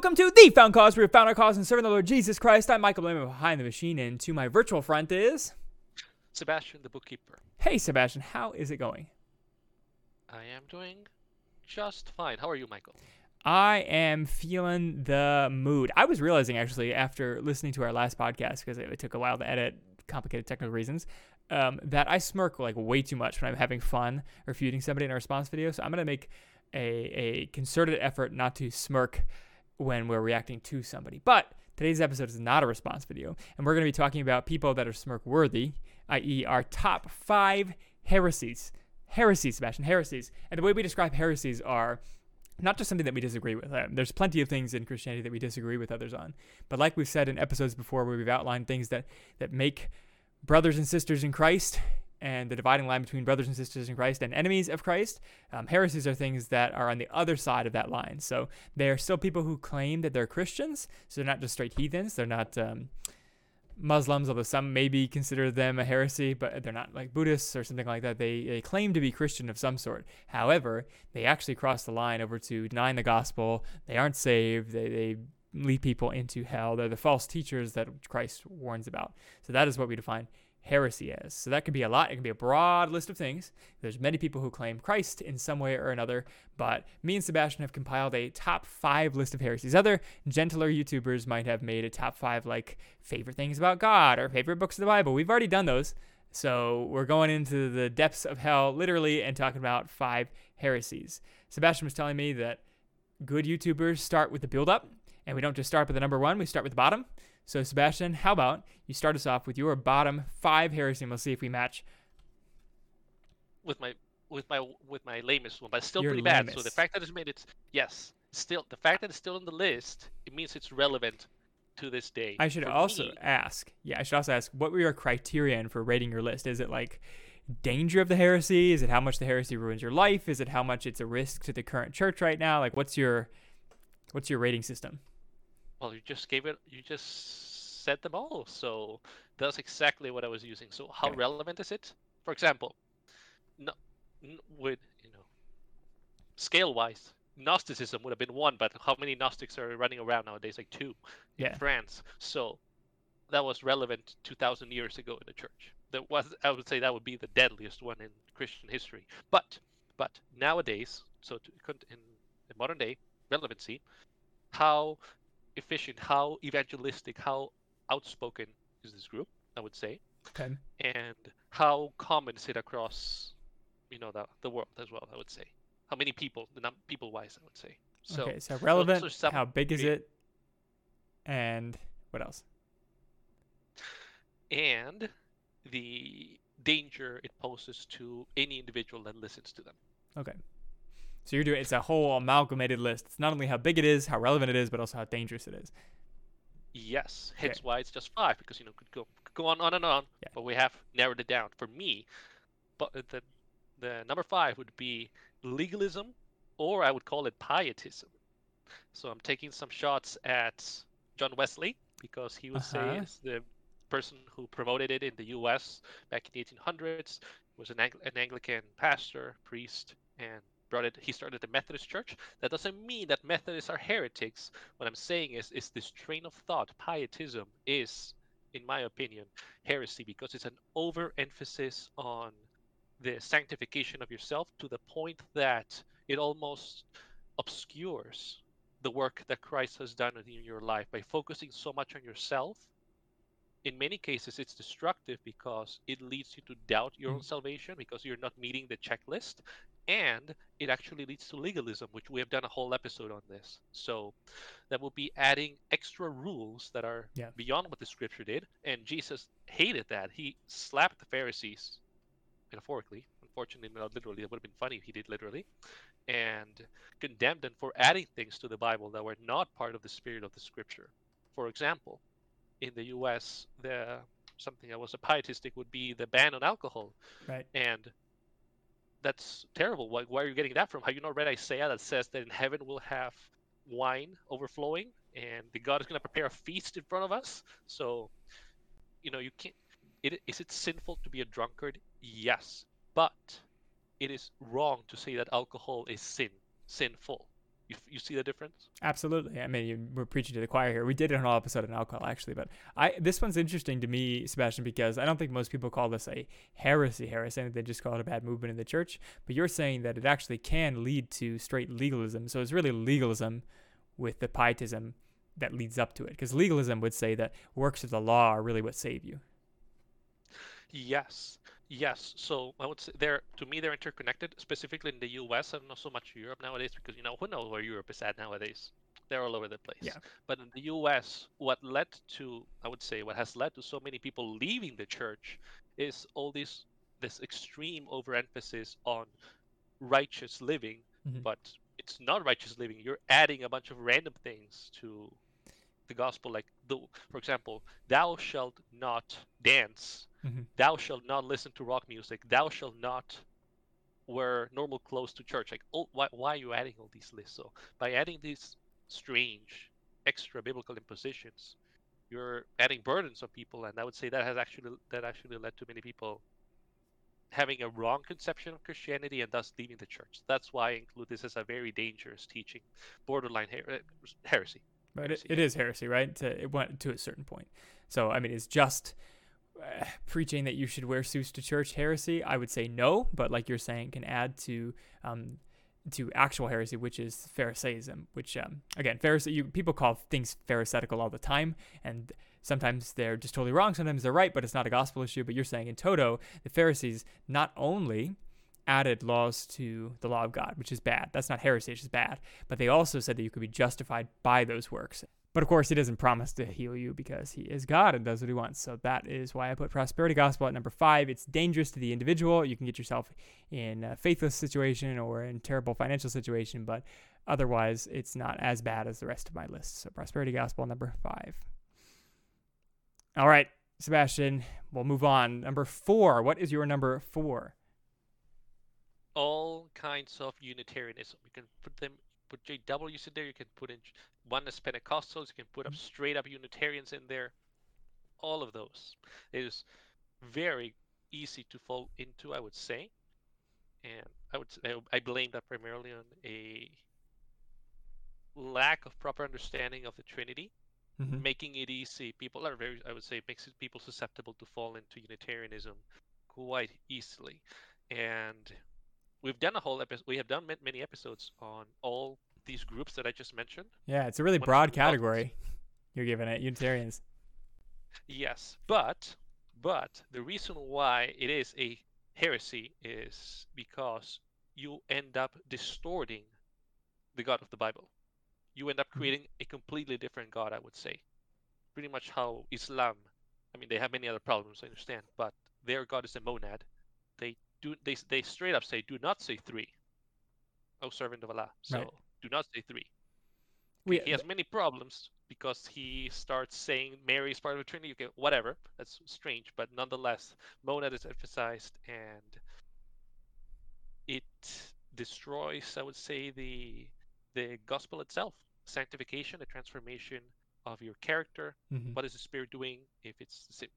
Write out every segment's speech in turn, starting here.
welcome to The Found Cause. We have found our cause in serving the Lord Jesus Christ. I'm Michael Blayman behind the machine, and to my virtual front is. Sebastian, the bookkeeper. Hey, Sebastian, how is it going? I am doing just fine. How are you, Michael? I am feeling the mood. I was realizing actually after listening to our last podcast, because it took a while to edit, complicated technical reasons, um, that I smirk like way too much when I'm having fun refuting somebody in a response video. So I'm gonna make a, a concerted effort not to smirk when we're reacting to somebody. But today's episode is not a response video, and we're gonna be talking about people that are smirk worthy, i.e., our top five heresies. Heresies, Sebastian, heresies. And the way we describe heresies are not just something that we disagree with. Um, there's plenty of things in Christianity that we disagree with others on. But like we've said in episodes before, where we've outlined things that that make brothers and sisters in Christ and the dividing line between brothers and sisters in Christ and enemies of Christ. Um, heresies are things that are on the other side of that line. So they are still people who claim that they're Christians. So they're not just straight heathens. They're not um, Muslims, although some maybe consider them a heresy, but they're not like Buddhists or something like that. They, they claim to be Christian of some sort. However, they actually cross the line over to denying the gospel. They aren't saved. They, they lead people into hell. They're the false teachers that Christ warns about. So that is what we define heresy as. So that could be a lot. It can be a broad list of things. There's many people who claim Christ in some way or another, but me and Sebastian have compiled a top five list of heresies. Other gentler YouTubers might have made a top five like favorite things about God or favorite books of the Bible. We've already done those. So we're going into the depths of hell, literally, and talking about five heresies. Sebastian was telling me that good YouTubers start with the build up, and we don't just start with the number one, we start with the bottom. So, Sebastian, how about you start us off with your bottom five heresy, and we'll see if we match. With my with my with my lamest one, but still Your pretty bad. So the fact that it's made it, yes, still the fact that it's still on the list, it means it's relevant to this day. I should For also me, ask. Yeah, I should also ask. What were your criterion for rating your list? Is it like danger of the heresy? Is it how much the heresy ruins your life? Is it how much it's a risk to the current church right now? Like, what's your what's your rating system? Well, you just gave it. You just said them all. So that's exactly what I was using. So how Okay. relevant is it? For example, no, n- with you know, scale wise, Gnosticism would have been one, but how many Gnostics are running around nowadays? Like two in France. So that was relevant 2,000 years ago in the church. That was, I would say, that would be the deadliest one in Christian history. But, but nowadays, so to, in, in modern day relevancy, how efficient, how evangelistic, how outspoken is this group? I would say, Okay. and how common is it across, you know, the the world as well? I would say. How many people, the num- people wise, I would say. So okay. So relevant. some how big is it? And what else? and the danger it poses to any individual that listens to them. Okay. So you're doing it's a whole amalgamated list. It's not only how big it is, how relevant it is, but also how dangerous it is. Yes, Okay. hence why it's just five because you know could go could go on on and on, Yeah. but we have narrowed it down. For me, but the the number five would be legalism, or I would call it pietism. So I'm taking some shots at John Wesley because he was Uh-huh. the person who promoted it in the U.S. back in the 1800s. He was an, Ang- an Anglican pastor, priest, and brought it. He started the Methodist Church. That doesn't mean that Methodists are heretics. What I'm saying is, is this train of thought, pietism, is, in my opinion, heresy because it's an overemphasis on the sanctification of yourself to the point that it almost obscures the work that Christ has done in your life by focusing so much on yourself. In many cases, it's destructive because it leads you to doubt your own Mm. salvation because you're not meeting the checklist, and it actually leads to legalism, which we have done a whole episode on this. So that will be adding extra rules that are Yeah. beyond what the scripture did, and Jesus hated that. He slapped the Pharisees, metaphorically. Unfortunately, not literally. It would have been funny if he did literally, and condemned them for adding things to the Bible that were not part of the spirit of the Scripture. For example, in the U.S., the something that was a pietistic would be the ban on alcohol, Right. and that's terrible. Why, where are you getting that from? Have you not read Isaiah that says that in heaven we'll have wine overflowing, and the God is going to prepare a feast in front of us? So, you know, you can't. It, is it sinful to be a drunkard? Yes, but it is wrong to say that alcohol is sin, sinful. You, you see the difference? Absolutely. I mean, you, we're preaching to the choir here. We did it an whole episode on alcohol, actually, but I this one's interesting to me, Sebastian, because I don't think most people call this a heresy. Heresy, they just call it a bad movement in the church. But you're saying that it actually can lead to straight legalism. So it's really legalism with the pietism that leads up to it, because legalism would say that works of the law are really what save you. Yes, yes. So I would say they're to me they're interconnected, specifically in the U.S. and not so much Europe nowadays, because you know who knows where Europe is at nowadays. They're all over the place. Yeah. But in the U.S., what led to I would say what has led to so many people leaving the church is all this this extreme overemphasis on righteous living, Mhm. but it's not righteous living. You're adding a bunch of random things to the gospel, like the, for example, thou shalt not dance. Mhm. thou shalt not listen to rock music. Thou shalt not wear normal clothes to church. Like oh, why, why are you adding all these lists? So by adding these strange extra biblical impositions you're adding burdens on people and i would say that has actually that actually led to many people having a wrong conception of christianity and thus leaving the church. That's why i include this as a very dangerous teaching borderline her- heresy But it, it yeah. heresy, right? To, it went to a certain point. So, I mean, it's just uh, preaching that you should wear suits to church heresy. I would say no, but like you're saying, can add to um, to actual heresy, which is Pharisaism. Which um, again, Pharisee, you, people call things Pharisaical all the time, and sometimes they're just totally wrong. Sometimes they're right, but it's not a gospel issue. But you're saying in toto, the Pharisees not only added laws to the law of God, which is bad. That's not heresy, it's just bad. But they also said that you could be justified by those works. But of course, he doesn't promise to heal you because he is God and does what he wants. So that is why I put prosperity gospel at number five. It's dangerous to the individual. You can get yourself in a faithless situation or in terrible financial situation, but otherwise, it's not as bad as the rest of my list. So prosperity gospel number five. All right, Sebastian, we'll move on. Number four. What is your number four? All kinds of Unitarianism. You can put them, put JWs in there. You can put in oneness Pentecostals. You can put up straight up Unitarians in there. All of those. It is very easy to fall into, I would say, and I would say, I blame that primarily on a lack of proper understanding of the Trinity Mhm. making it easy. People are very, I would say, makes people susceptible to fall into Unitarianism quite easily. And we've done a whole episode. We have done many episodes on all these groups that I just mentioned. Yeah, it's a really broad category you're giving it. Unitarians. Yes, but but the reason why it is a heresy is because you end up distorting the God of the Bible. You end up Mhm. creating a completely different God, I would say. Pretty much how Islam. I mean, they have many other problems, I understand, but their God is a monad. They do they they straight up say, "Do not say three, O servant of Allah." So Right. do not say three We, he has many problems because he starts saying Mary is part of the Trinity. Okay, whatever. That's strange, but nonetheless, monad is emphasized, and it destroys, I would say, the the gospel itself, sanctification, the transformation of your character. Mhm. What is the Spirit doing? If it's the same,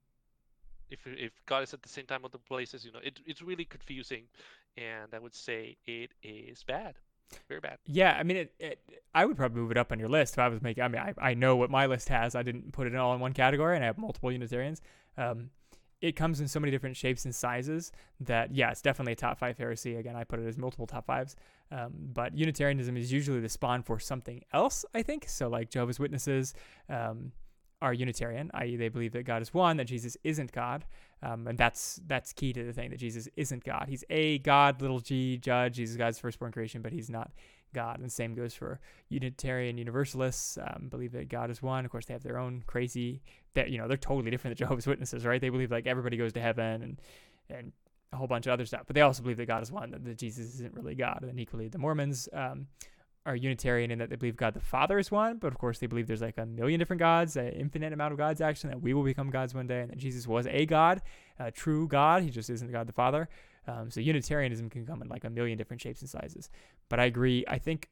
if if God is at the same time of the places, you know, it, it's really confusing, and I would say it is bad, very bad. Yeah, I mean, it, it, I would probably move it up on your list if I was making. I mean, I, I know what my list has. I didn't put it all in one category, and I have multiple Unitarians. Um, it comes in so many different shapes and sizes that yeah, it's definitely a top five heresy. Again, I put it as multiple top fives. Um, but Unitarianism is usually the spawn for something else. I think so. Like Jehovah's Witnesses um, are Unitarian, i.e., they believe that God is one, that Jesus isn't God, um, and that's that's key to the thing that Jesus isn't God. He's a God, little G, judge. He's God's firstborn creation, but he's not God. And the same goes for Unitarian Universalists. Um, believe that God is one. Of course, they have their own crazy. That you know, they're totally different than Jehovah's Witnesses, right? They believe like everybody goes to heaven and and a whole bunch of other stuff. But they also believe that God is one, that, that Jesus isn't really God. And equally, the Mormons um, are Unitarian in that they believe God the Father is one, but of course they believe there's like a million different gods, an infinite amount of gods actually, that we will become gods one day, and that Jesus was a God, a true God. He just isn't God the Father. Um, so Unitarianism can come in like a million different shapes and sizes. But I agree. I think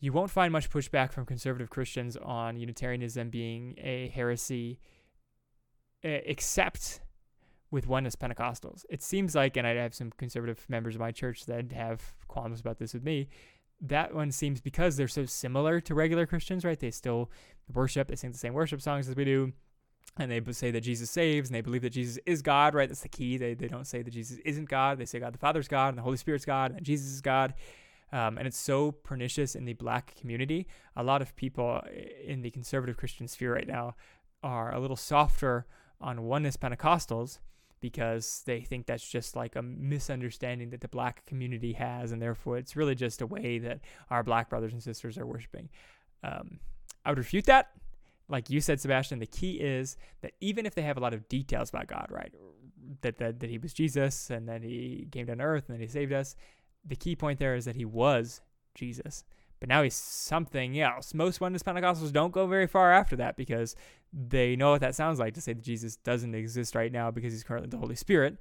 you won't find much pushback from conservative Christians on Unitarianism being a heresy, except with oneness Pentecostals. It seems like, and I have some conservative members of my church that have qualms about this with me, that one seems because they're so similar to regular Christians, right? They still worship, they sing the same worship songs as we do. And they say that Jesus saves, and they believe that Jesus is God, right? That's the key. They, they don't say that Jesus isn't God. They say God the Father's God, and the Holy Spirit's God, and Jesus is God. Um, and it's so pernicious in the black community. A lot of people in the conservative Christian sphere right now are a little softer on oneness Pentecostals because they think that's just like a misunderstanding that the black community has, and therefore it's really just a way that our black brothers and sisters are worshiping. Um, I would refute that. Like you said, Sebastian, the key is that even if they have a lot of details about God, right, that that, that He was Jesus and that He came down to earth and that He saved us, the key point there is that He was Jesus but now he's something else. Most oneness Pentecostals don't go very far after that because they know what that sounds like to say that Jesus doesn't exist right now because he's currently the Holy Spirit.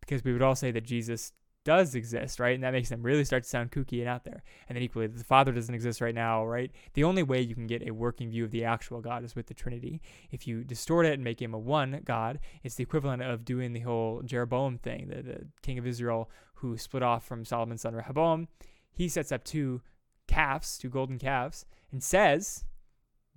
Because we would all say that Jesus does exist, right? And that makes them really start to sound kooky and out there. And then equally, the Father doesn't exist right now, right? The only way you can get a working view of the actual God is with the Trinity. If you distort it and make him a one God, it's the equivalent of doing the whole Jeroboam thing, the, the king of Israel who split off from Solomon's son Rehoboam. He sets up two calves, two golden calves, and says,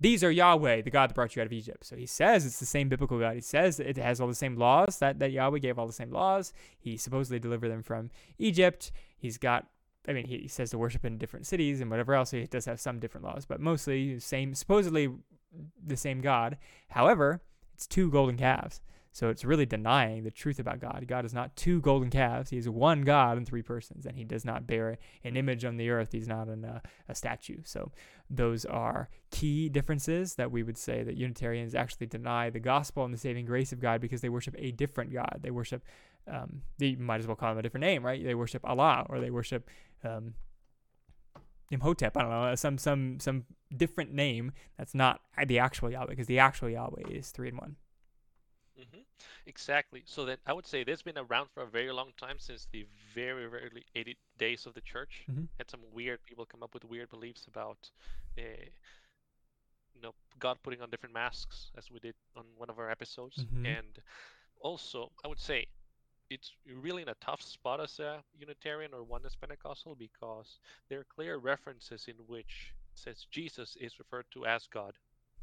These are Yahweh, the God that brought you out of Egypt. So he says it's the same biblical God. He says it has all the same laws, that, that Yahweh gave all the same laws. He supposedly delivered them from Egypt. He's got I mean, he, says to worship in different cities and whatever else. He does have some different laws, but mostly the same, supposedly the same God. However, it's two golden calves. So it's really denying the truth about God. God is not two golden calves. He is one God in three persons, and he does not bear an image on the earth. He's not uh, a statue. So those are key differences that we would say that Unitarians actually deny the gospel and the saving grace of God because they worship a different God. They worship, um, they might as well call him a different name, right? They worship Allah or they worship um, Imhotep. I don't know some some some different name that's not the actual Yahweh because the actual Yahweh is three in one. Mm-hmm. Exactly. So then I would say this has been around for a very long time since the very, very early 80 days of the church. Mm-hmm. Had some weird people come up with weird beliefs about, uh, you know, God putting on different masks, as we did on one of our episodes. Mm-hmm. And also, I would say it's really in a tough spot as a Unitarian or one Oneness Pentecostal because there are clear references in which says Jesus is referred to as God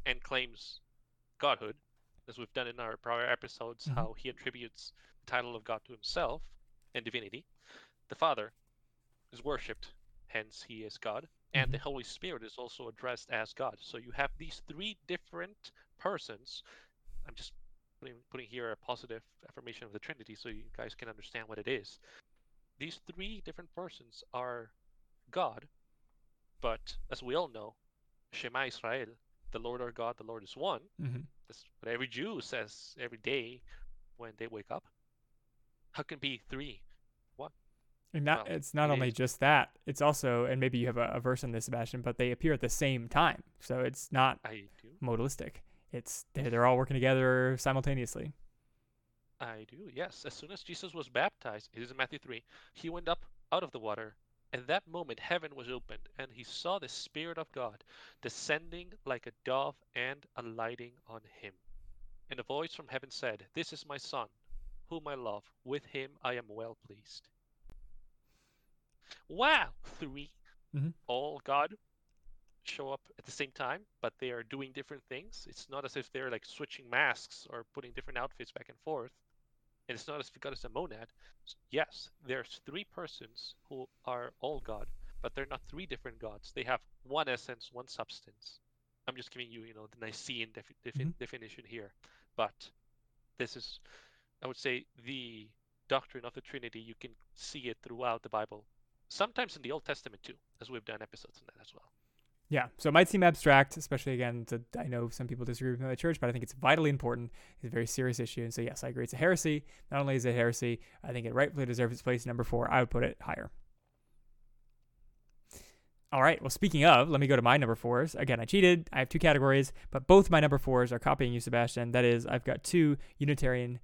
and claims godhood as we've done in our prior episodes, mm-hmm. how he attributes the title of God to himself and divinity. The Father is worshipped, hence he is God, and mm-hmm. the Holy Spirit is also addressed as God. So you have these three different persons. I'm just putting, putting here a positive affirmation of the Trinity so you guys can understand what it is. These three different persons are God, but as we all know, Shema Israel, the Lord our God, the Lord is one. Mm-hmm. That's what every Jew says every day when they wake up. How can be three? What? And not, well, it's not only is. just that. It's also, and maybe you have a, a, verse on this, Sebastian, but they appear at the same time. So it's not modalistic. It's they're, they're all working together simultaneously. I do, yes. As soon as Jesus was baptized, it is in Matthew 3, he went up out of the water, at that moment heaven was opened, and he saw the Spirit of God descending like a dove and alighting on him. And a voice from heaven said, This is my Son, whom I love. With him I am well pleased. Wow! 3 mm-hmm. all God show up at the same time, but they are doing different things. It's not as if they're like switching masks or putting different outfits back and forth. And it's not as if God is a monad. Yes, there's three persons who are all God, but they're not three different gods. They have one essence, one substance. I'm just giving you, you know, the Nicene defi- defi- mm-hmm. definition here. But this is, I would say, the doctrine of the Trinity. You can see it throughout the Bible, sometimes in the Old Testament too, as we've done episodes on that as well. Yeah, so it might seem abstract, especially again. To, I know some people disagree with the church, but I think it's vitally important. It's a very serious issue, and so yes, I agree. It's a heresy. Not only is it heresy, I think it rightfully deserves its place. Number four, I would put it higher. All right. Well, speaking of, let me go to my number fours. Again, I cheated. I have two categories, but both my number fours are copying you, Sebastian. That is, I've got two Unitarian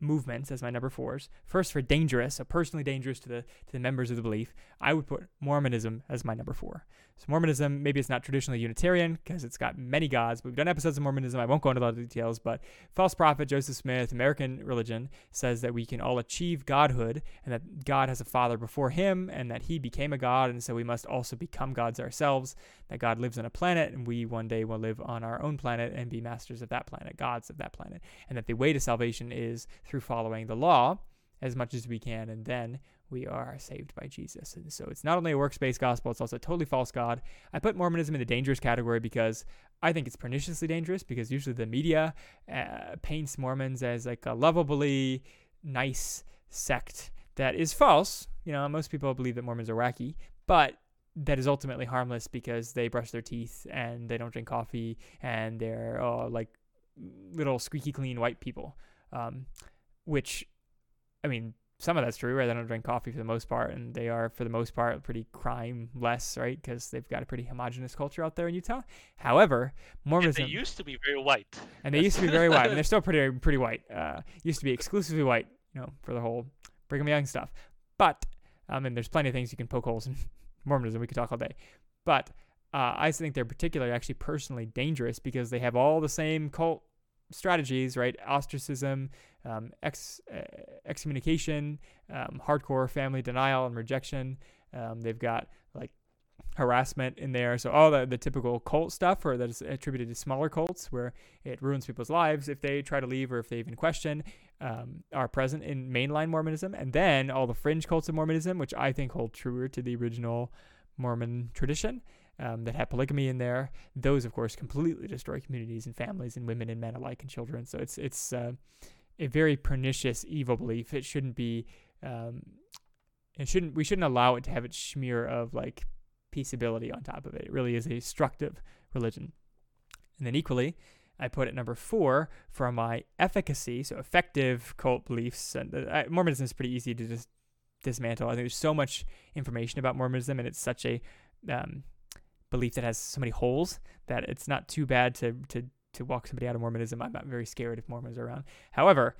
movements as my number fours. First, for dangerous, so personally dangerous to the to the members of the belief, I would put Mormonism as my number four. So Mormonism, maybe it's not traditionally Unitarian because it's got many gods. But we've done episodes of Mormonism. I won't go into a lot of details, but false prophet Joseph Smith, American religion, says that we can all achieve godhood and that God has a father before him and that he became a god, and so we must also become gods ourselves. That God lives on a planet and we one day will live on our own planet and be masters of that planet, gods of that planet. And that the way to salvation is through following the law as much as we can, and then we are saved by Jesus. And so it's not only a works based gospel, it's also a totally false God. I put Mormonism in the dangerous category because I think it's perniciously dangerous because usually the media uh, paints Mormons as like a lovably nice sect that is false. You know, most people believe that Mormons are wacky, but that is ultimately harmless because they brush their teeth and they don't drink coffee and they're oh, like little squeaky clean white people. Um, which, I mean, some of that's true, right? They don't drink coffee for the most part, and they are, for the most part, pretty crime less, right? Because they've got a pretty homogenous culture out there in Utah. However, Mormonism. And they used to be very white. And they used to be very white, and they're still pretty pretty white. Uh, used to be exclusively white, you know, for the whole Brigham Young stuff. But, um, and there's plenty of things you can poke holes in Mormonism. We could talk all day. But uh, I think they're particularly actually personally dangerous because they have all the same cult strategies, right? Ostracism, um, ex, uh, excommunication, um, hardcore family denial and rejection. Um, they've got like harassment in there. So all the, the typical cult stuff or that is attributed to smaller cults where it ruins people's lives if they try to leave or if they even question um, are present in mainline Mormonism. And then all the fringe cults of Mormonism, which I think hold truer to the original Mormon tradition um, that have polygamy in there. Those, of course, completely destroy communities and families and women and men alike and children. So it's it's uh, a very pernicious evil belief. It shouldn't be. Um, it shouldn't. We shouldn't allow it to have its smear of like peaceability on top of it. It really is a destructive religion. And then equally, I put it number four for my efficacy, so effective cult beliefs. And uh, Mormonism is pretty easy to just dismantle. I think there's so much information about Mormonism, and it's such a um, belief that has so many holes that it's not too bad to to to walk somebody out of Mormonism. I'm not very scared if Mormons are around. However,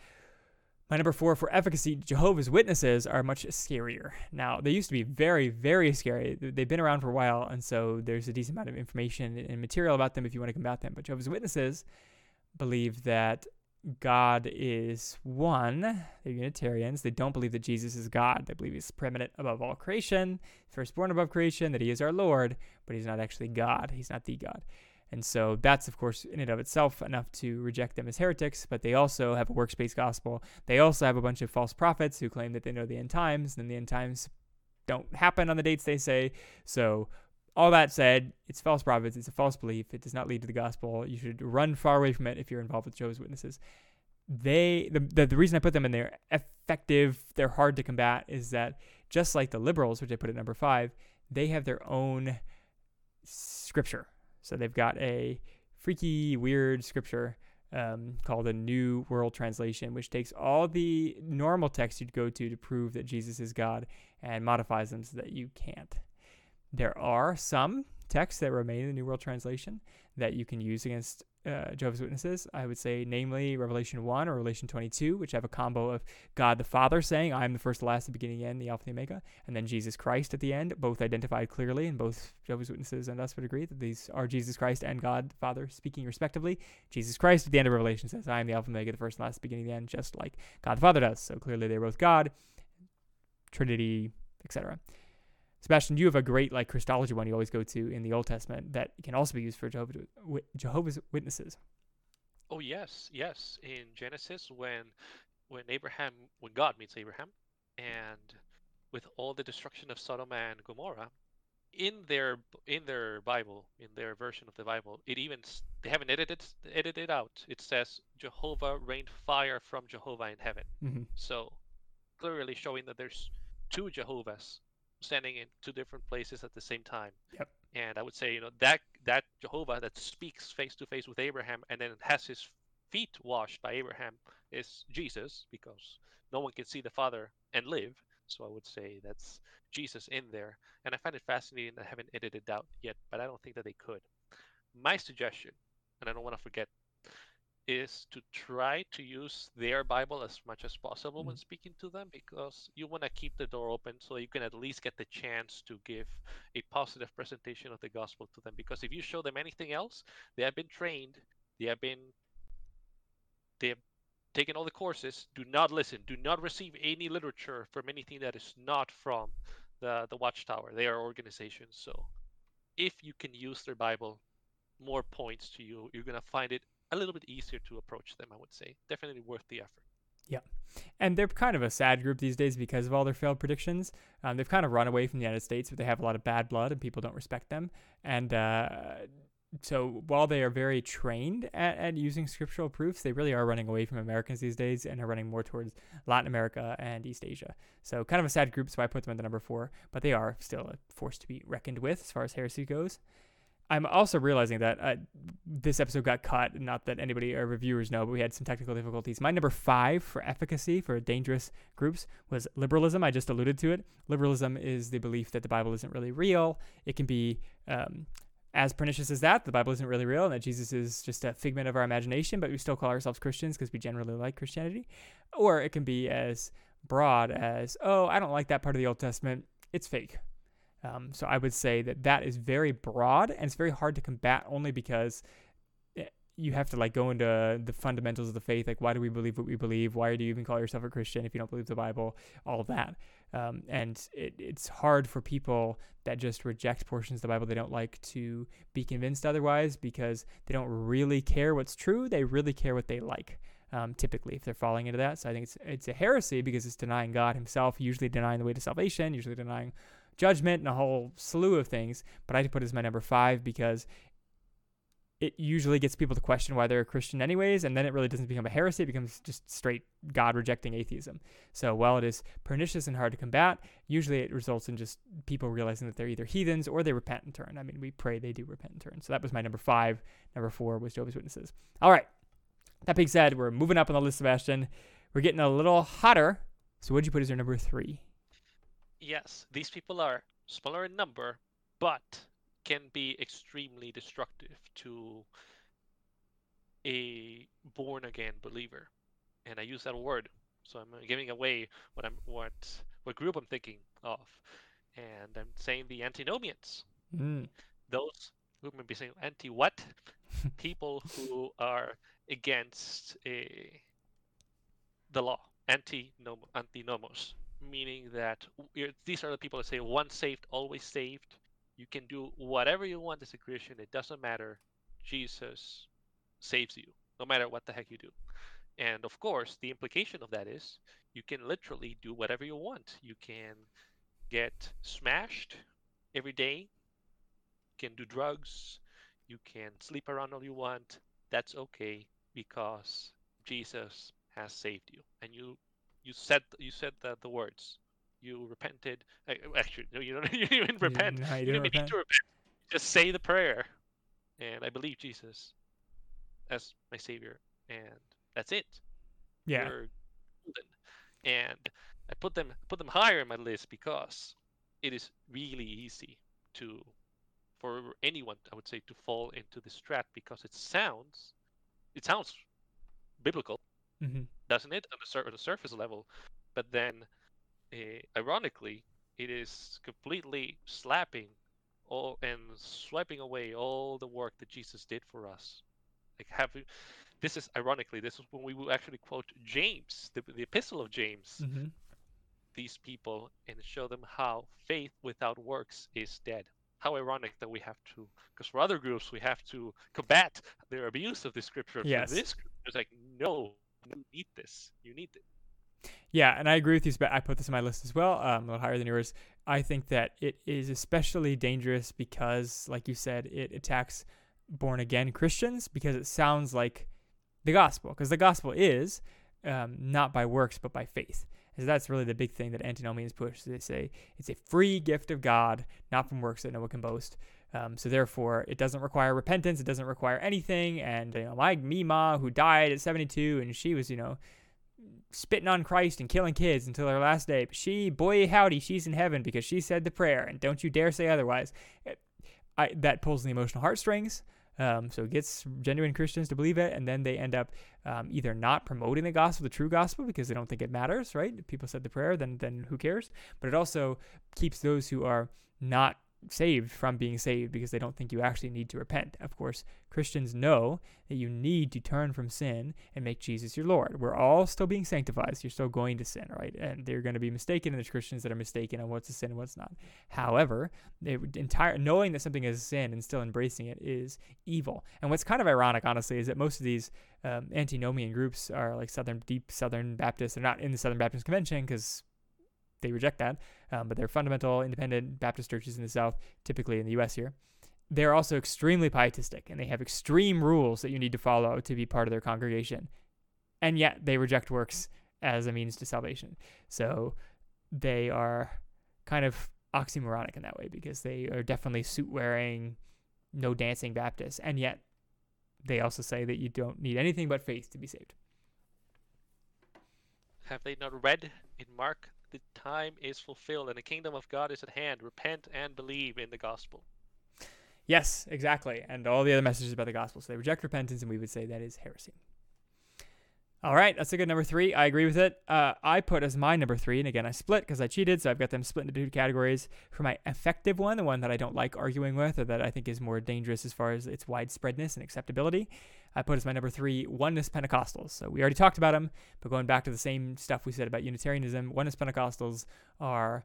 my number four for efficacy, Jehovah's Witnesses are much scarier. Now, they used to be very, very scary. They've been around for a while, and so there's a decent amount of information and material about them if you want to combat them. But Jehovah's Witnesses believe that God is one. They're Unitarians. They don't believe that Jesus is God. They believe he's preeminent above all creation, firstborn above creation, that he is our Lord, but he's not actually God. He's not the God. And so that's, of course, in and of itself enough to reject them as heretics, but they also have a works based gospel. They also have a bunch of false prophets who claim that they know the end times, and the end times don't happen on the dates they say. So all that said, it's false prophets. It's a false belief. It does not lead to the gospel. You should run far away from it if you're involved with Jehovah's Witnesses. They the, the the reason I put them in there effective, they're hard to combat is that just like the liberals, which I put at number five, they have their own scripture. So they've got a freaky, weird scripture um, called a New World Translation, which takes all the normal texts you'd go to to prove that Jesus is God and modifies them so that you can't. There are some texts that remain in the New World Translation that you can use against uh, Jehovah's Witnesses. I would say, namely, Revelation 1 or Revelation 22, which have a combo of God the Father saying, I am the first, the last, the beginning, and the end, the Alpha, the Omega, and then Jesus Christ at the end, both identified clearly, and both Jehovah's Witnesses and us would agree that these are Jesus Christ and God the Father speaking respectively. Jesus Christ at the end of Revelation says, I am the Alpha, and Omega, the first, the last, the beginning, the end, just like God the Father does. So clearly they're both God, Trinity, etc. Sebastian, you have a great like Christology one you always go to in the Old Testament that can also be used for Jehovah's Witnesses. Oh yes, yes. In Genesis, when when Abraham, when God meets Abraham, and with all the destruction of Sodom and Gomorrah, in their in their Bible, in their version of the Bible, it even they haven't edited edited out. It says Jehovah rained fire from Jehovah in heaven. Mm-hmm. So clearly showing that there's two Jehovahs standing in two different places at the same time. Yep. And I would say, you know, that that Jehovah that speaks face to face with Abraham and then has his feet washed by Abraham is Jesus because no one can see the Father and live. So I would say that's Jesus in there. And I find it fascinating I haven't edited out yet, but I don't think that they could. My suggestion, and I don't want to forget, is to try to use their Bible as much as possible Mm. when speaking to them because you want to keep the door open so you can at least get the chance to give a positive presentation of the gospel to them. Because if you show them anything else, they have been trained, they have been, they have taken all the courses. Do not listen. Do not receive any literature from anything that is not from the the Watchtower. They are organizations, so if you can use their Bible, more points to you. You're gonna find it a little bit easier to approach them. I would say definitely worth the effort. Yeah. And they're kind of a sad group these days because of all their failed predictions. Um, they've kind of run away from the United States, but they have a lot of bad blood and people don't respect them. And uh, so while they are very trained at, at using scriptural proofs, they really are running away from Americans these days and are running more towards Latin America and East Asia. So kind of a sad group, so I put them at the number four, but they are still a force to be reckoned with as far as heresy goes. I'm also realizing that uh, this episode got cut. Not that anybody or reviewers know, but we had some technical difficulties. My number five for efficacy for dangerous groups was liberalism. I just alluded to it. Liberalism is the belief that the Bible isn't really real. It can be um, as pernicious as that. The Bible isn't really real, and that Jesus is just a figment of our imagination, but we still call ourselves Christians because we generally like Christianity. Or it can be as broad as, oh, I don't like that part of the Old Testament. It's fake. Um, so I would say that that is very broad and it's very hard to combat only because eh, you have to like go into the fundamentals of the faith. Like, why do we believe what we believe? Why do you even call yourself a Christian if you don't believe the Bible? All of that. Um, and it, it's hard for people that just reject portions of the Bible they don't like to be convinced otherwise because they don't really care what's true. They really care what they like. Um, typically, if they're falling into that, so I think it's it's a heresy because it's denying God Himself, usually denying the way to salvation, usually denying judgment and a whole slew of things. But I put it as my number five because it usually gets people to question why they're a Christian, anyways, and then it really doesn't become a heresy; it becomes just straight God rejecting atheism. So while it is pernicious and hard to combat, usually it results in just people realizing that they're either heathens or they repent and turn. I mean, we pray they do repent and turn. So that was my number five. Number four was Jehovah's Witnesses. All right. That being said, we're moving up on the list, Sebastian. We're getting a little hotter. So what'd you put as your number three? Yes, these people are smaller in number, but can be extremely destructive to a born again believer. And I use that word, so I'm uh, giving away what I'm what what group I'm thinking of. And I'm saying the antinomians. Mm. Those who may be saying anti what? people who are against a, the law, anti antinomos, meaning that these are the people that say once saved, always saved. You can do whatever you want as a Christian. It doesn't matter. Jesus saves you, no matter what the heck you do. And of course, the implication of that is you can literally do whatever you want. You can get smashed every day. You can do drugs. You can sleep around all you want. That's okay because Jesus has saved you, and you you said you said the, the words. You repented. uh, Actually, no, you don't. You didn't even repent. No, you You don't even need to repent. Just say the prayer, and I believe Jesus as my Savior, and that's it. Yeah. You're golden. And I put them put them higher in my list because it is really easy to for anyone I would say to fall into this trap because it sounds it sounds biblical, hmm doesn't it, on the, sur- on the surface level? But then, uh, ironically, it is completely slapping all and swiping away all the work that Jesus did for us. Like having, this is ironically, this is when we will actually quote James, the, the epistle of James, hmm these people and show them how faith without works is dead. How ironic that we have to, because for other groups we have to combat their abuse of the scripture. Yes. For this group, it's like, no, you need this. You need it. Yeah, and I agree with you. Spe- I put this on my list as well, um, a little higher than yours. I think that it is especially dangerous because, like you said, it attacks born again Christians because it sounds like the gospel. Because the gospel is um, not by works but by faith. So that's really the big thing that antinomians push. They say it's a free gift of God, not from works that no one can boast. Um, so therefore, it doesn't require repentance. It doesn't require anything. And you know, my Mima, who died at 72, and she was, you know, spitting on Christ and killing kids until her last day. But she, boy howdy, she's in heaven because she said the prayer, and don't you dare say otherwise. It- I, that pulls the emotional heartstrings. Um, so it gets genuine Christians to believe it, and then they end up um, either not promoting the gospel, the true gospel, because they don't think it matters, right? If people said the prayer, then then who cares? But it also keeps those who are not saved from being saved because they don't think you actually need to repent. Of course, Christians know that you need to turn from sin and make Jesus your Lord. We're all still being sanctified. So you're still going to sin, right? And they're going to be mistaken, and there's Christians that are mistaken on what's a sin and what's not. However, entire knowing that something is a sin and still embracing it is evil. And what's kind of ironic, honestly, is that most of these um, antinomian groups are like Southern, deep Southern Baptists. They're not in the Southern Baptist Convention because they reject that, um, but they're fundamental independent Baptist churches in the South, typically in the U.S. here. They're also extremely pietistic, and they have extreme rules that you need to follow to be part of their congregation, and yet they reject works as a means to salvation. So they are kind of oxymoronic in that way because they are definitely suit wearing, no dancing Baptists, and yet they also say that you don't need anything but faith to be saved. Have they not read in Mark the time is fulfilled and the kingdom of God is at hand. Repent and believe in the gospel. Yes, exactly. And all the other messages about the gospel. So they reject repentance, and we would say that is heresy. All right, that's a good number three. I agree with it. Uh, I put as my number three, and again, I split because I cheated, so I've got them split into two categories. For my effective one, the one that I don't like arguing with, or that I think is more dangerous as far as its widespreadness and acceptability, I put as my number three Oneness Pentecostals. So we already talked about them, but going back to the same stuff we said about Unitarianism, Oneness Pentecostals are,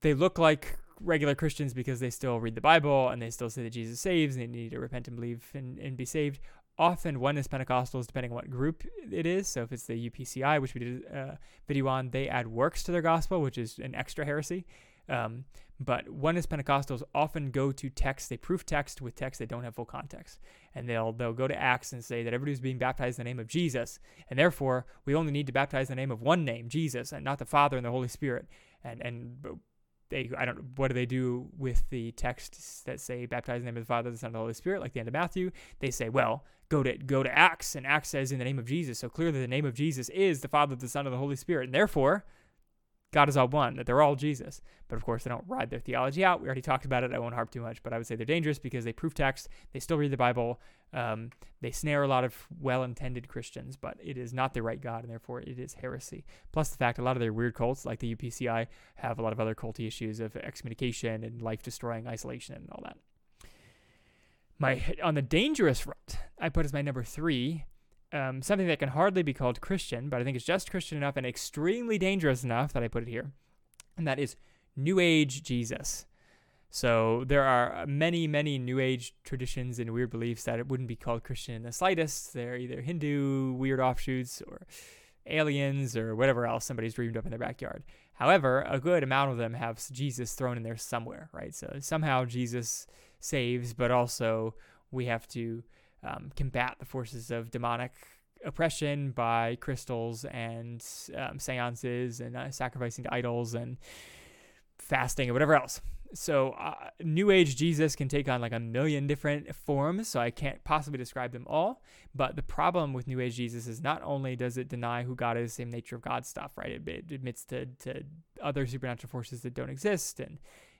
they look like regular Christians because they still read the Bible and they still say that Jesus saves and they need to repent and believe and, and be saved often oneness Pentecostals, depending on what group it is. So if it's the UPCI, which we did a uh, video on, they add works to their gospel, which is an extra heresy. Um, but oneness Pentecostals often go to text. They proof text with text that don't have full context, and they'll they'll go to Acts and say that everybody's being baptized in the name of Jesus, and therefore we only need to baptize in the name of one name, Jesus, and not the Father and the Holy Spirit. And and they I don't what do they do with the texts that say baptize in the name of the Father, the Son, and the Holy Spirit, like the end of Matthew? They say, well, go to go to Acts, and Acts says in the name of Jesus. So clearly, the name of Jesus is the Father, the Son, and the Holy Spirit, and therefore, God is all one. That they're all Jesus. But of course, they don't ride their theology out. We already talked about it. I won't harp too much, but I would say they're dangerous because they proof text. They still read the Bible. Um, they snare a lot of well-intended Christians, but it is not the right God, and therefore it is heresy. Plus the fact a lot of their weird cults, like the UPCI, have a lot of other culty issues of excommunication and life-destroying isolation and all that. My on the dangerous front, I put as my number three um, something that can hardly be called Christian, but I think it's just Christian enough and extremely dangerous enough that I put it here, and that is New Age Jesus. So there are many, many New Age traditions and weird beliefs that it wouldn't be called Christian in the slightest. They're either Hindu weird offshoots or aliens or whatever else somebody's dreamed up in their backyard. However, a good amount of them have Jesus thrown in there somewhere, right? So somehow Jesus saves, but also we have to um, combat the forces of demonic oppression by crystals and um, seances and uh, sacrificing to idols and fasting or whatever else. So, uh, New Age Jesus can take on like a million different forms, so I can't possibly describe them all. But the problem with New Age Jesus is not only does it deny who God is, same nature of God stuff, right? It, it admits to, to other supernatural forces that don't exist and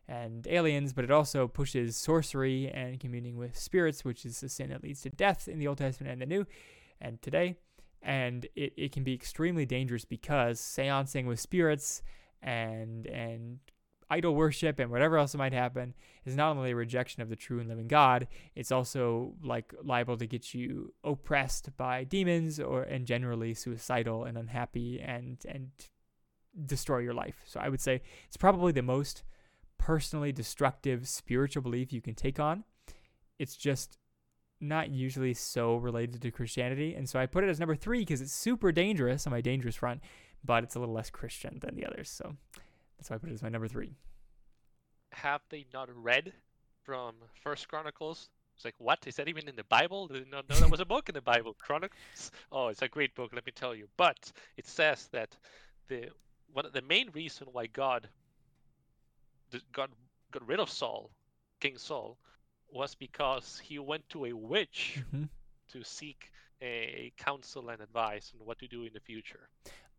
and aliens, but it also pushes sorcery and communing with spirits, which is a sin that leads to death in the Old Testament and the New and today. And it, it can be extremely dangerous because seancing with spirits and and idol worship and whatever else might happen is not only a rejection of the true and living God, it's also like liable to get you oppressed by demons or and generally suicidal and unhappy and and destroy your life. So I would say it's probably the most personally destructive spiritual belief you can take on. It's just not usually so related to Christianity. And so I put it as number three because it's super dangerous on my dangerous front, but it's a little less Christian than the others. So that's why I put it as my number three. Have they not read from First Chronicles? It's like, what? Is that even in the Bible? Did not know that was a book in the Bible. Chronicles? Oh, it's a great book, let me tell you. But it says that the one of the main reason why God got got rid of Saul, King Saul, was because he went to a witch mm-hmm. to seek a counsel and advice on what to do in the future.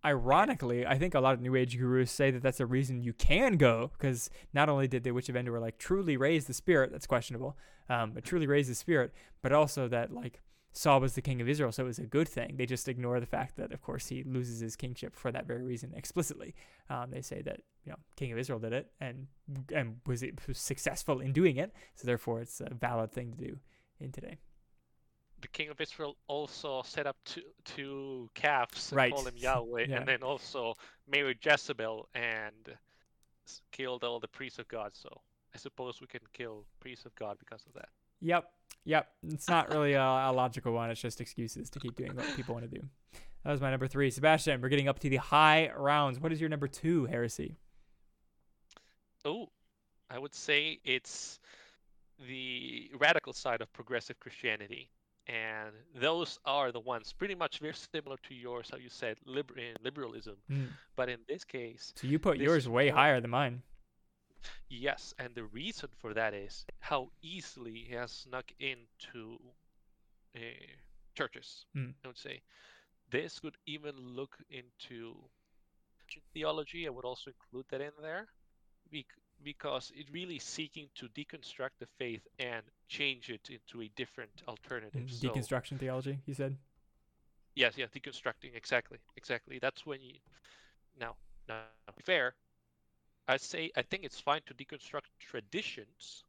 ironically, I think a lot of New Age gurus say that that's a reason you can go because not only did the Witch of Endor like truly raise the spirit, that's questionable, um, but truly raise the spirit, but also that like Saul was the king of Israel, so it was a good thing. They just ignore the fact that, of course, he loses his kingship for that very reason explicitly. Um, they say that you know, king of Israel did it and and was, it, was successful in doing it, so therefore it's a valid thing to do in today. The king of Israel also set up two two calves and Right. called them Yahweh, Yeah. and then also married Jezebel and killed all the priests of God. So I suppose we can kill priests of God because of that. Yep, yep. It's not really a, a logical one. It's just excuses to keep doing what people want to do. That was my number three. Sebastian, we're getting up to the high rounds. What is your number two heresy? Oh, I would say it's the radical side of progressive Christianity. And those are the ones pretty much very similar to yours, how you said liber- liberalism. Mm. But in this case, So you put yours way higher than mine. Yes. And the reason for that is how easily he has snuck into uh, churches, Mm. I would say. This would even look into theology. I would also include that in there because it really seeking to deconstruct the faith and change it into a different alternative. Mm, So, Deconstruction theology, you said? yes, yeah, deconstructing exactly, exactly. That's when you now, now to be fair, I say I think it's fine to deconstruct traditions.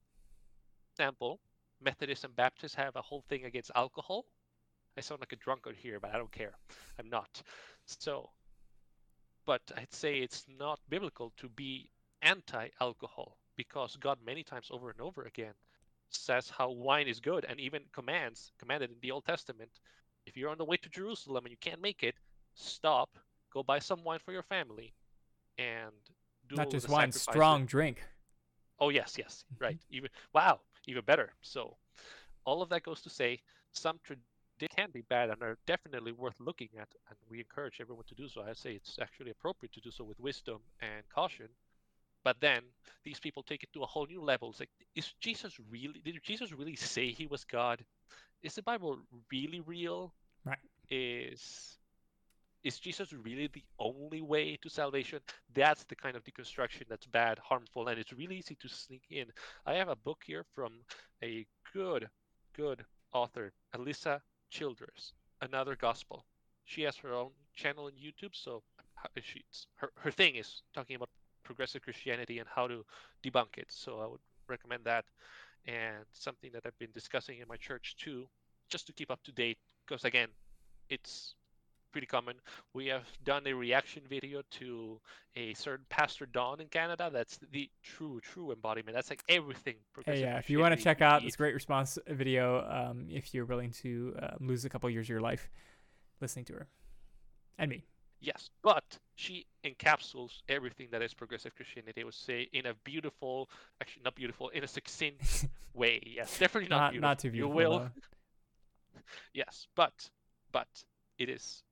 Example, Methodists and Baptists have a whole thing against alcohol. I sound like a drunkard here, but I don't care. I'm not. So, but I'd say it's not biblical to be anti-alcohol because God many times over and over again says how wine is good and even commands commanded in the Old Testament if you're on the way to Jerusalem and you can't make it, stop, go buy some wine for your family, and Not just wine, strong that- drink. Oh yes, yes, Mm-hmm. right. Even wow, even better. So, all of that goes to say some traditions can be bad and are definitely worth looking at, and we encourage everyone to do so. I say it's actually appropriate to do so with wisdom and caution. But then these people take it to a whole new level. It's like, is Jesus really? Did Jesus really say he was God? Is the Bible really real? Right. Is is Jesus really the only way to salvation? That's the kind of deconstruction that's bad, harmful, and it's really easy to sneak in. I have a book here from a good, good author, Alisa Childers, Another Gospel. She has her own channel on YouTube, so she's her, her thing is talking about progressive Christianity and how to debunk it. So I would recommend that, and something that I've been discussing in my church too, just to keep up to date. Because again, it's pretty common. We have done a reaction video to a certain Pastor Don in Canada. That's the true, true embodiment. That's like everything. Hey, yeah, if you want to check out this great response video, um, if you're willing to uh, lose a couple years of your life listening to her and me. Yes, but she encapsulates everything that is progressive Christianity. I would say in a beautiful, actually not beautiful, in a succinct way. Yes, definitely not, Not beautiful. not too beautiful. You will, though. yes, but but it is.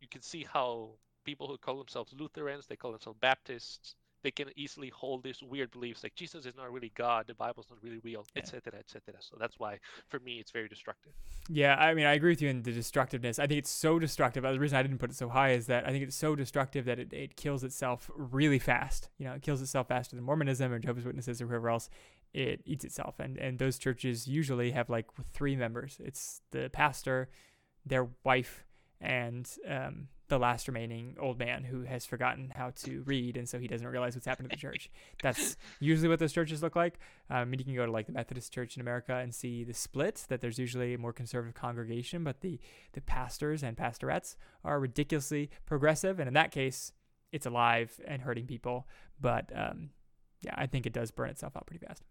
You can see how people who call themselves Lutherans, they call themselves Baptists, they can easily hold these weird beliefs like Jesus is not really God, the Bible's not really real, Yeah. etc., etc. So that's why, for me, it's very destructive. Yeah, I mean, I agree with you in the destructiveness. I think it's so destructive. The reason I didn't put it so high is that I think it's so destructive that it, it kills itself really fast. You know, it kills itself faster than Mormonism or Jehovah's Witnesses or whoever else. It eats itself. And, and those churches usually have like three members it's the pastor, their wife, and um, the last remaining old man who has forgotten how to read. And so he doesn't realize what's happened to the church. That's usually what those churches look like. Um, I mean, you can go to like the Methodist Church in America and see the split that there's usually a more conservative congregation, but the the pastors and pastorettes are ridiculously progressive, and in that case, it's alive and hurting people. But um, yeah, I think it does burn itself out pretty fast.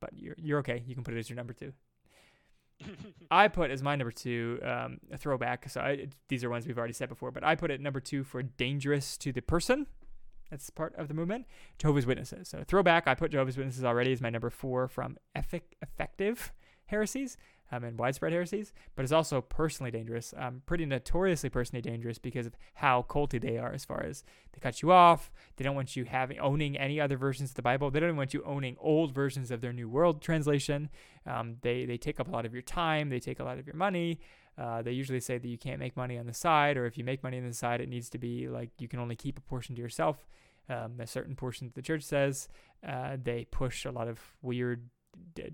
But you're you're okay. You can put it as your number two. I put as my number two um, a throwback. So I, these are ones we've already said before, but I put it number two for dangerous to the person. That's part of the movement. Jehovah's Witnesses. So throwback. I put Jehovah's Witnesses already as my number four from effective heresies. Um, and widespread heresies, but it's also personally dangerous, um, pretty notoriously personally dangerous because of how culty they are as far as they cut you off. They don't want you having owning any other versions of the Bible. They don't want you owning old versions of their New World Translation. Um, they they take up a lot of your time. They take a lot of your money. Uh, they usually say that you can't make money on the side, or if you make money on the side, it needs to be like you can only keep a portion to yourself. Um, a certain portion the church says. Uh, they push a lot of weird d-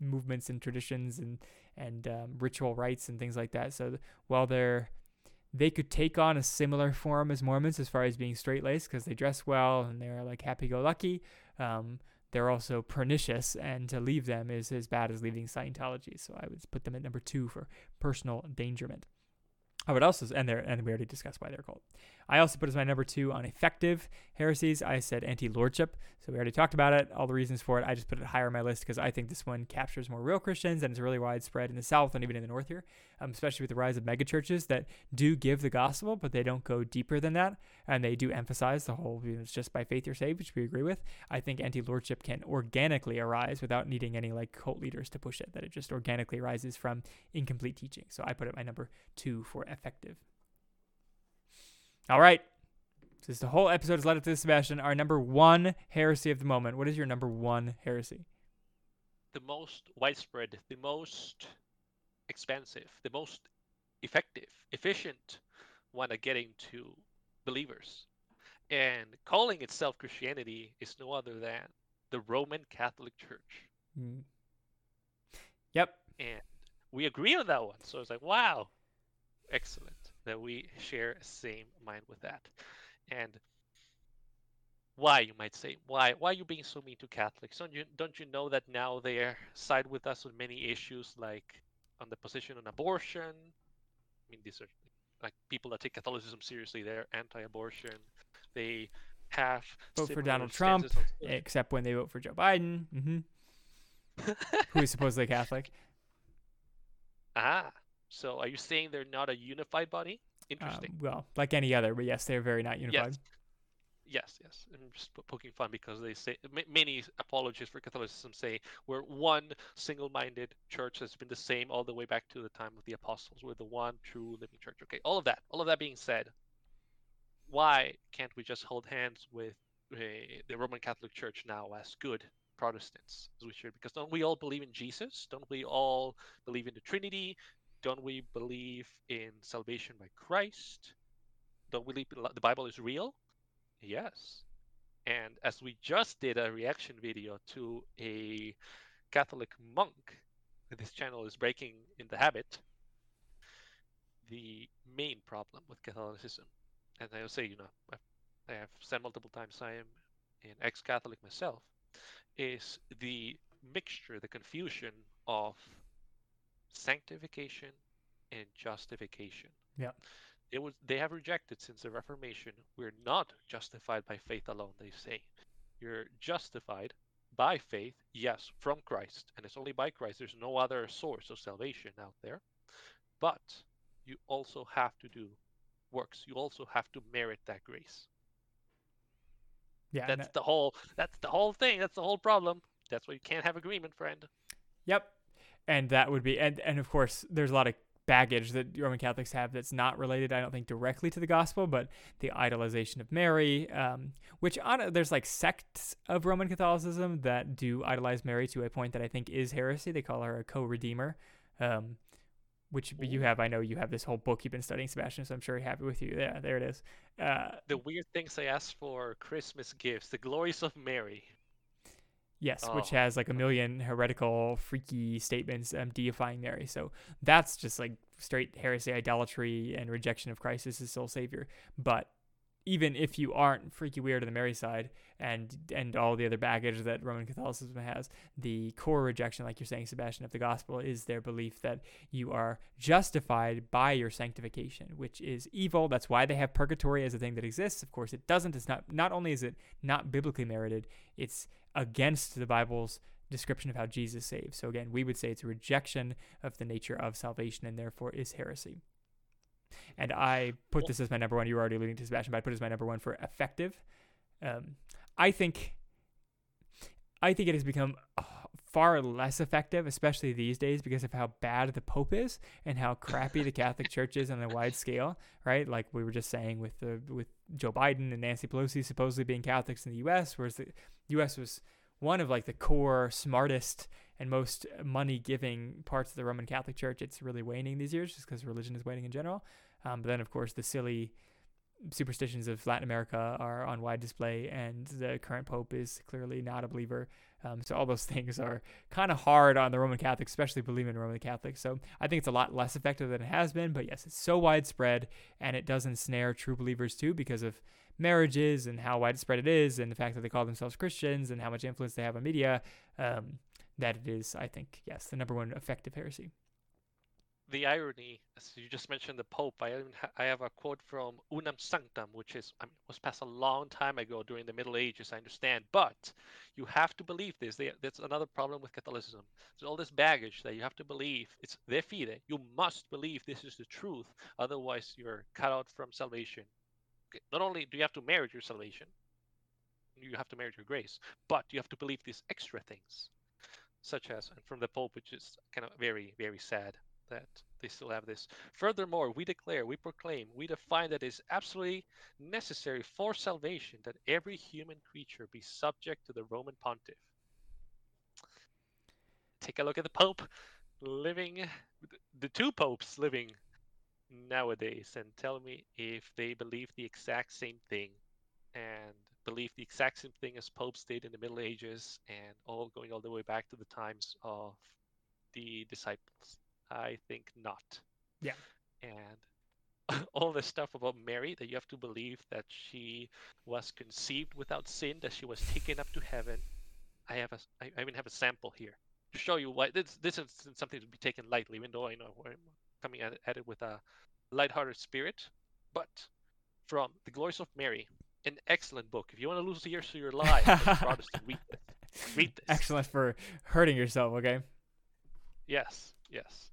movements and traditions and and um, ritual rites and things like that. So while they're they could take on a similar form as Mormons as far as being straight laced because they dress well and they're like happy go lucky. Um, they're also pernicious, and to leave them is as bad as leaving Scientology. So I would put them at number two for personal endangerment. I would also, and and we already discussed why they're called. I also put as my number two on effective heresies. I said anti-lordship, so we already talked about it. All the reasons for it. I just put it higher on my list because I think this one captures more real Christians and it's really widespread in the South and even in the North here, um, especially with the rise of megachurches that do give the gospel, but they don't go deeper than that, and they do emphasize the whole you know, it's just by faith you're saved, which we agree with. I think anti-lordship can organically arise without needing any like cult leaders to push it. That it just organically arises from incomplete teaching. So I put it my number two for effective. All right. Since the whole episode has led up to this, Sebastian, our number one heresy of the moment. What is your number one heresy? The most widespread, the most expensive, the most effective, efficient one at getting to believers. And calling itself Christianity is no other than the Roman Catholic Church. Mm. Yep. And we agree on that one. So it's like, wow, excellent that we share same mind with that. And why you might say why why are you being so mean to Catholics? Don't you don't you know that now they side with us on many issues like on the position on abortion? I mean these are like people that take Catholicism seriously. They're anti-abortion. They have vote for Donald Trump, except when they vote for Joe Biden, mm-hmm. who is supposedly Catholic. Ah, so are you saying they're not a unified body? Interesting. Um, well, like any other, but yes, they're very not unified. Yes, yes. yes. I'm just poking fun because they say many apologists for Catholicism say we're one single-minded church that's been the same all the way back to the time of the apostles. We're the one true living church. Okay, all of that. All of that being said, why can't we just hold hands with uh, the Roman Catholic Church now as good Protestants as we should? Because don't we all believe in Jesus? Don't we all believe in the Trinity? Don't we believe in salvation by Christ? Don't we believe the Bible is real? Yes. And as we just did a reaction video to a Catholic monk, this channel is breaking in the habit, the main problem with Catholicism, and I will say, you know, I have said multiple times I am an ex Catholic myself, is the mixture, the confusion of sanctification and justification. Yeah. It was they have rejected since the Reformation. We're not justified by faith alone, they say. You're justified by faith, yes, from Christ, and it's only by Christ. There's no other source of salvation out there. But you also have to do works. You also have to merit that grace. Yeah, that's that... the whole. That's the whole thing. That's the whole problem. That's why you can't have agreement, friend. Yep, and that would be and and of course there's a lot of baggage that Roman Catholics have that's not related, I don't think, directly to the gospel, but the idolization of Mary, um, which on, there's like sects of Roman Catholicism that do idolize Mary to a point that I think is heresy. They call her a co-redeemer, um, which you have. I know you have this whole book you've been studying, Sebastian, so I'm sure you're happy with you. Yeah, there it is. Uh, the weird things I asked for Christmas gifts, the glories of Mary. Yes, oh. which has like a million heretical, freaky statements um, deifying Mary. So that's just like straight heresy, idolatry, and rejection of Christ as his sole savior. But even if you aren't freaky weird on the Mary side and and all the other baggage that Roman Catholicism has, the core rejection, like you're saying, Sebastian, of the gospel is their belief that you are justified by your sanctification, which is evil. That's why they have purgatory as a thing that exists. Of course, it doesn't. It's not. Not only is it not biblically merited, it's against the Bible's description of how Jesus saves. So again, we would say it's a rejection of the nature of salvation and therefore is heresy. And I put this as my number one. You were already alluding to Sebastian, but I put it as my number one for effective. Um, I think, I think it has become far less effective, especially these days, because of how bad the Pope is and how crappy the Catholic Church is on a wide scale, right? Like we were just saying with the with Joe Biden and Nancy Pelosi supposedly being Catholics in the U.S., whereas the U.S. was one of like the core, smartest, and most money-giving parts of the Roman Catholic Church. It's really waning these years, just because religion is waning in general. Um, but then, of course, the silly superstitions of Latin America are on wide display, and the current pope is clearly not a believer. Um, so all those things are kind of hard on the Roman Catholics, especially believing in Roman Catholics. So I think it's a lot less effective than it has been. But yes, it's so widespread, and it does ensnare true believers too because of marriages and how widespread it is, and the fact that they call themselves Christians and how much influence they have on media. Um, that it is, I think, yes, the number one effective heresy the irony, as you just mentioned, the Pope. I I have a quote from Unam Sanctam, which is I mean, was passed a long time ago during the Middle Ages. I understand, but you have to believe this. They, that's another problem with Catholicism. There's all this baggage that you have to believe. It's de fide. You must believe this is the truth, otherwise you're cut out from salvation. Not only do you have to merit your salvation, you have to merit your grace, but you have to believe these extra things, such as and from the Pope, which is kind of very very sad that they still have this. Furthermore, we declare, we proclaim, we define that it is absolutely necessary for salvation that every human creature be subject to the Roman pontiff. Take a look at the Pope living, the two popes living nowadays, and tell me if they believe the exact same thing and believe the exact same thing as popes did in the Middle Ages and all going all the way back to the times of the disciples. I think not. Yeah. And all this stuff about Mary that you have to believe that she was conceived without sin, that she was taken up to heaven. I have a, I, I even have a sample here to show you why this this isn't something to be taken lightly, even though I know I'm coming at, at it with a lighthearted spirit. But from the Glories of Mary, an excellent book. If you want to lose the years of your life, Protestant, read this. Read this. Excellent for hurting yourself. Okay. Yes. Yes.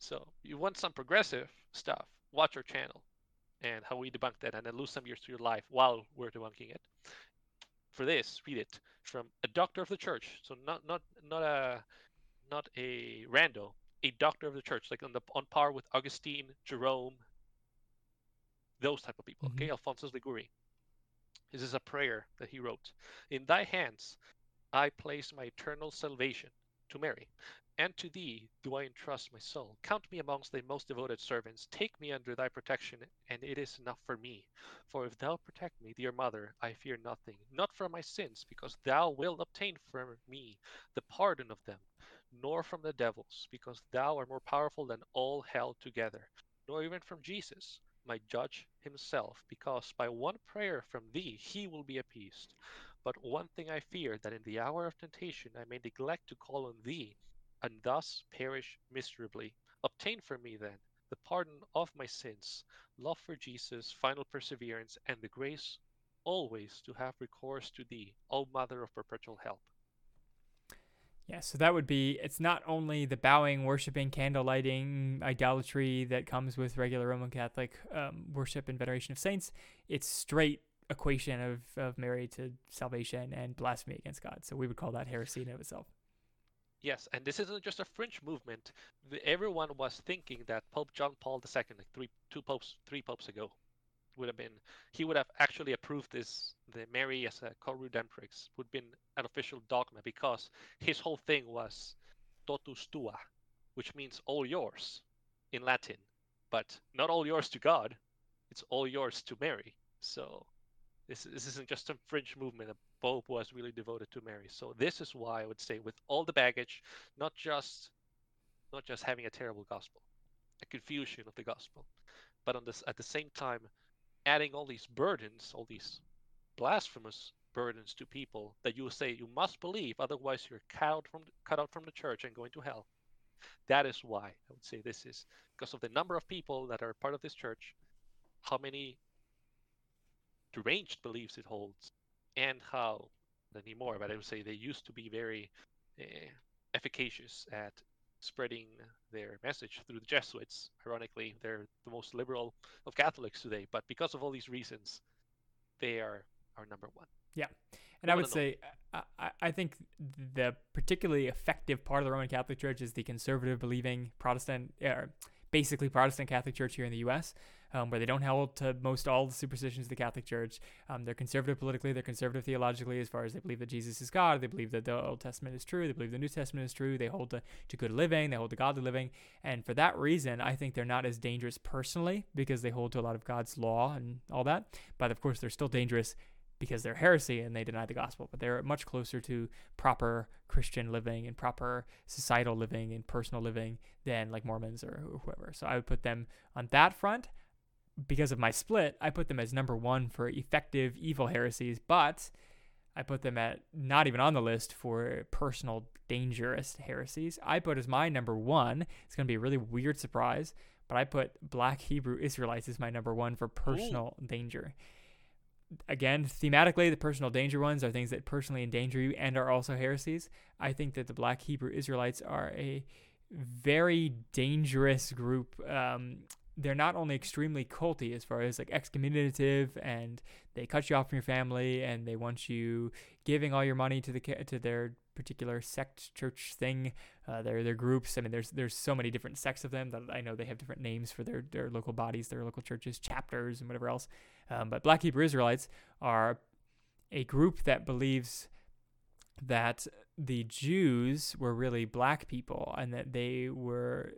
So you want some progressive stuff, watch our channel and how we debunk that and then lose some years to your life while we're debunking it. For this, read it from a doctor of the church. So not not not a not a rando, a doctor of the church, like on the on par with Augustine, Jerome, those type of people. Mm-hmm. Okay, Alphonsus Liguori. This is a prayer that he wrote. In thy hands I place my eternal salvation to Mary. And to thee do I entrust my soul. Count me amongst thy most devoted servants. Take me under thy protection, and it is enough for me. For if thou protect me, dear mother, I fear nothing, not from my sins, because thou wilt obtain for me the pardon of them, nor from the devils, because thou art more powerful than all hell together, nor even from Jesus, my judge himself, because by one prayer from thee he will be appeased. But one thing I fear, that in the hour of temptation I may neglect to call on thee and thus perish miserably. Obtain for me, then, the pardon of my sins, love for Jesus, final perseverance, and the grace always to have recourse to thee, O Mother of perpetual help. Yeah, so that would be it's not only the bowing, worshiping, candle lighting, idolatry that comes with regular Roman Catholic um, worship and veneration of saints, it's straight equation of, of Mary to salvation and blasphemy against God. So we would call that heresy in of itself. Yes, and this isn't just a fringe movement. Everyone was thinking that Pope John Paul II, like three, two popes, three popes ago, would have been he would have actually approved this the Mary as a co-redemptrix would have been an official dogma because his whole thing was totus tua, which means all yours in Latin, but not all yours to God. It's all yours to Mary. So this, this isn't just a fringe movement. Pope was really devoted to Mary. So this is why I would say, with all the baggage, not just not just having a terrible gospel, a confusion of the gospel, but on this at the same time, adding all these burdens, all these blasphemous burdens to people that you will say you must believe, otherwise you're cut out from cut out from the church and going to hell. That is why I would say this is because of the number of people that are part of this church, how many deranged beliefs it holds, and how anymore, but I would say they used to be very uh, efficacious at spreading their message through the Jesuits. Ironically, they're the most liberal of Catholics today, but because of all these reasons, they are our number one. Yeah. And I would say, I, I think the particularly effective part of the Roman Catholic Church is the conservative believing Protestant, or basically Protestant Catholic Church here in the U.S um, where they don't hold to most all the superstitions of the Catholic Church. Um, they're conservative politically, they're conservative theologically, as far as they believe that Jesus is God, they believe that the Old Testament is true, they believe the New Testament is true, they hold to, to good living, they hold to godly living. And for that reason, I think they're not as dangerous personally because they hold to a lot of God's law and all that. But of course, they're still dangerous because they're heresy and they deny the gospel, but they're much closer to proper Christian living and proper societal living and personal living than like Mormons or whoever. So I would put them on that front because of my split, I put them as number one for effective evil heresies, but I put them at not even on the list for personal dangerous heresies. I put as my number one. It's going to be a really weird surprise, but I put Black Hebrew Israelites as my number one for personal Ooh. danger. Again, thematically, the personal danger ones are things that personally endanger you and are also heresies. I think that the Black Hebrew Israelites are a very dangerous group. Um, they're not only extremely culty as far as like excommunicative and they cut you off from your family and they want you giving all your money to the to their particular sect church thing. Uh, their their groups. I mean there's there's so many different sects of them that i know they have different names for their their local bodies their local churches chapters and whatever else um, but black hebrew israelites are a group that believes that the jews were really black people and that they were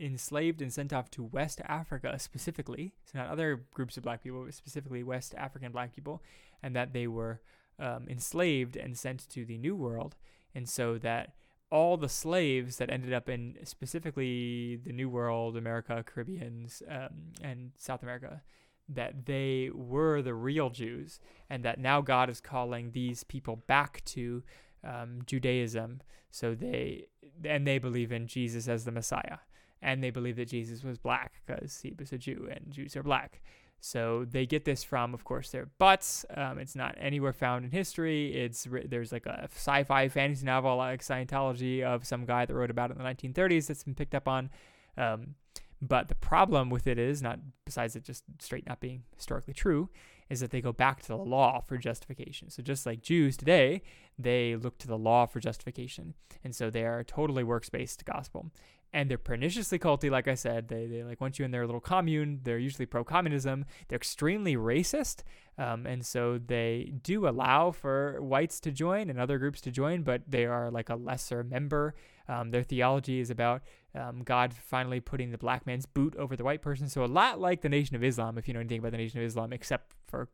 enslaved and sent off to West Africa specifically, so not other groups of black people, but specifically West African black people, and that they were um, enslaved and sent to the New World, and so that all the slaves that ended up in specifically the New World, America, Caribbeans, um, and South America, that they were the real Jews, and that now God is calling these people back to um, Judaism. So they and they believe in Jesus as the Messiah and they believe that Jesus was black because he was a Jew and Jews are black. So they get this from, of course, their butts. Um, it's not anywhere found in history. It's there's like a sci-fi fantasy novel like Scientology of some guy that wrote about it in the 1930s that's been picked up on. Um, but the problem with it is not besides it just straight not being historically true, is that they go back to the law for justification. So just like Jews today, they look to the law for justification, and so they are totally works-based gospel and they're perniciously culty. Like I said, they, they like once you in their little commune, they're usually pro-communism. They're extremely racist, um, and so they do allow for whites to join and other groups to join, but they are like a lesser member. Um, their theology is about um, God finally putting the black man's boot over the white person. So a lot like the Nation of Islam, if you know anything about the Nation of Islam, except for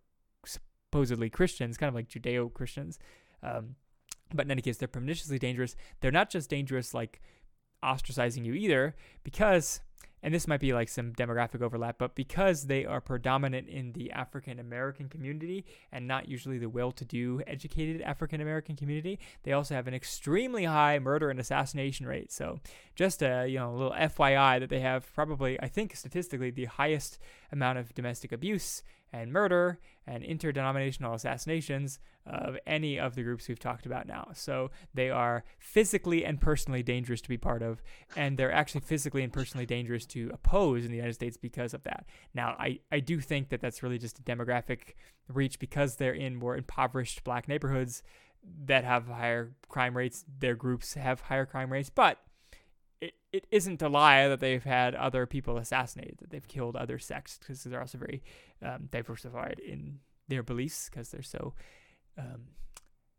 supposedly Christians, kind of like Judeo-Christians. Um, but in any case, they're perniciously dangerous. They're not just dangerous like ostracizing you either because and this might be like some demographic overlap, but because they are predominant in the African American community and not usually the well to do, educated African American community, they also have an extremely high murder and assassination rate. So, just a you know, a little FYI that they have probably, I think, statistically, the highest amount of domestic abuse and murder and interdenominational assassinations of any of the groups we've talked about now. So they are physically and personally dangerous to be part of, and they're actually physically and personally dangerous to oppose in the United States because of that. Now, I, I do think that that's really just a demographic reach because they're in more impoverished black neighborhoods that have higher crime rates. Their groups have higher crime rates, but it, isn't a lie that they've had other people assassinated, that they've killed other sects, because they're also very um, diversified in their beliefs, because they're so um,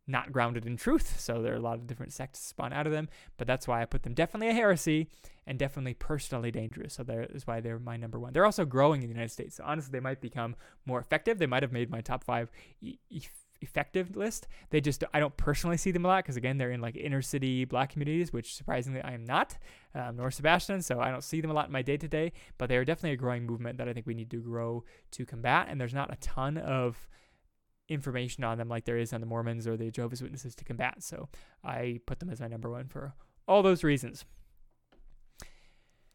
not grounded in truth. So there are a lot of different sects spawn out of them, but that's why I put them definitely a heresy and definitely personally dangerous. So that is why they're my number one. They're also growing in the United States. So honestly, they might become more effective. They might have made my top five e- effective list. They just I don't personally see them a lot because again they're in like inner city black communities, which surprisingly I am not, um, nor Sebastian. So I don't see them a lot in my day to day. But they are definitely a growing movement that I think we need to grow to combat. And there's not a ton of information on them like there is on the Mormons or the Jehovah's Witnesses to combat. So I put them as my number one for all those reasons.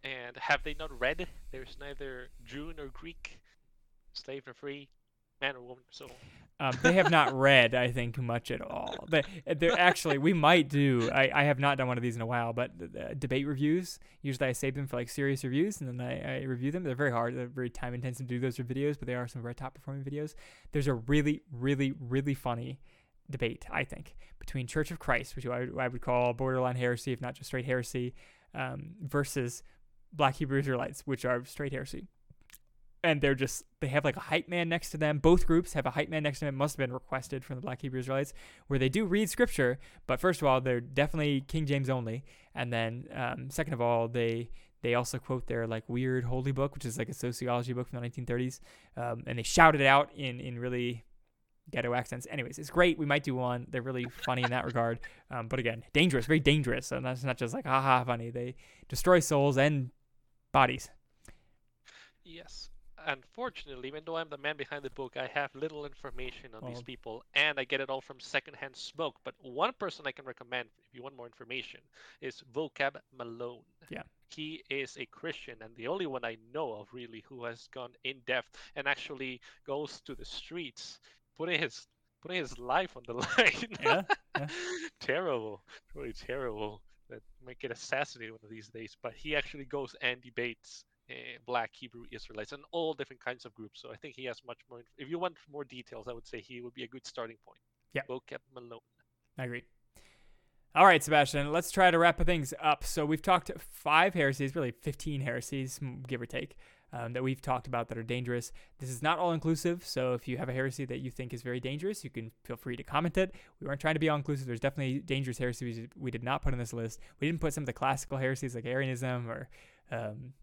And have they not read? There's neither Jew nor Greek, slave nor free, man or woman, so um, they have not read, I think, much at all. But they're actually, we might do. I, I have not done one of these in a while, but uh, debate reviews. Usually, I save them for like serious reviews, and then I, I review them. They're very hard. They're very time intensive to do those videos, but they are some of our top performing videos. There's a really, really, really funny debate, I think, between Church of Christ, which I, I would call borderline heresy, if not just straight heresy, um, versus Black Hebrew Israelites, which are straight heresy. And they're just, they have like a hype man next to them. Both groups have a hype man next to them. It must have been requested from the Black Hebrew Israelites, where they do read scripture. But first of all, they're definitely King James only. And then, um, second of all, they they also quote their like weird holy book, which is like a sociology book from the 1930s, um, and they shout it out in in really ghetto accents. Anyways, it's great. We might do one. They're really funny in that regard. Um, but again, dangerous, very dangerous. And that's not just like haha funny. They destroy souls and bodies. Yes. Unfortunately, even though I'm the man behind the book, I have little information on these oh. people, and I get it all from secondhand smoke. But one person I can recommend, if you want more information, is Vocab Malone. Yeah. He is a Christian, and the only one I know of really who has gone in depth and actually goes to the streets putting his putting his life on the line. Yeah, yeah. terrible, really terrible. That might get assassinated one of these days. But he actually goes and debates uh, Black Hebrew Israelites and all different kinds of groups. So I think he has much more. If you want more details, I would say he would be a good starting point. Yeah, Vocab Malone. I agree. All right, Sebastian, let's try to wrap things up. So we've talked five heresies, really 15 heresies, give or take um, that we've talked about that are dangerous. This is not all inclusive, so if you have a heresy that you think is very dangerous, you can feel free to comment it. We weren't trying to be all inclusive. There's definitely dangerous heresies we did not put on this list. We didn't put some of the classical heresies like Arianism or um,